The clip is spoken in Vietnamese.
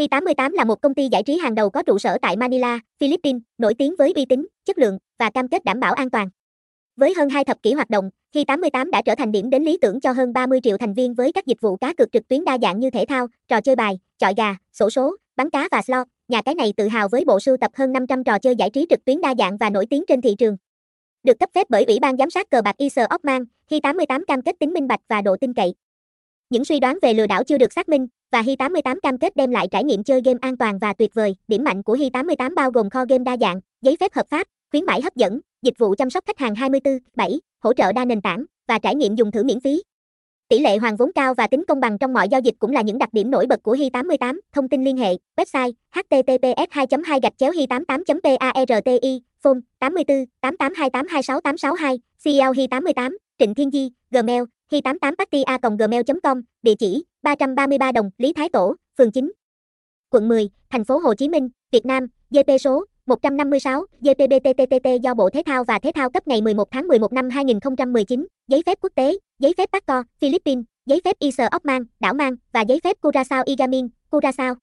Hi88 là một công ty giải trí hàng đầu có trụ sở tại Manila, Philippines, nổi tiếng với uy tín, chất lượng và cam kết đảm bảo an toàn. Với hơn 2 thập kỷ hoạt động, Hi88 đã trở thành điểm đến lý tưởng cho hơn 30 triệu thành viên với các dịch vụ cá cược trực tuyến đa dạng như thể thao, trò chơi bài, chọi gà, sổ số, bắn cá và slot. Nhà cái này tự hào với bộ sưu tập hơn 500 trò chơi giải trí trực tuyến đa dạng và nổi tiếng trên thị trường. Được cấp phép bởi Ủy ban giám sát cờ bạc ISO Ockman, Hi88 cam kết tính minh bạch và độ tin cậy. Những suy đoán về lừa đảo chưa được xác minh, và Hi88 cam kết đem lại trải nghiệm chơi game an toàn và tuyệt vời. Điểm mạnh của Hi88 bao gồm kho game đa dạng, giấy phép hợp pháp, khuyến mãi hấp dẫn, dịch vụ chăm sóc khách hàng 24/7, hỗ trợ đa nền tảng và trải nghiệm dùng thử miễn phí. Tỷ lệ hoàn vốn cao và tính công bằng trong mọi giao dịch cũng là những đặc điểm nổi bật của Hi88. Thông tin liên hệ, website https 2 2 gạch chéo hi 88 parti phone 84 8828 26862, CEO Hi88, Trịnh Thiên Di, Gmail, hi88party.gmail.com, địa chỉ 333 đồng, Lý Thái Tổ, phường 9, quận 10, thành phố Hồ Chí Minh, Việt Nam, GP số 156, GPBTTTT do Bộ Thể thao và Thể thao cấp ngày 11 tháng 11 năm 2019, giấy phép quốc tế, giấy phép PACCO, Philippines, giấy phép ISO Ockman, đảo Mang và giấy phép Curaçao Igamin, Curaçao.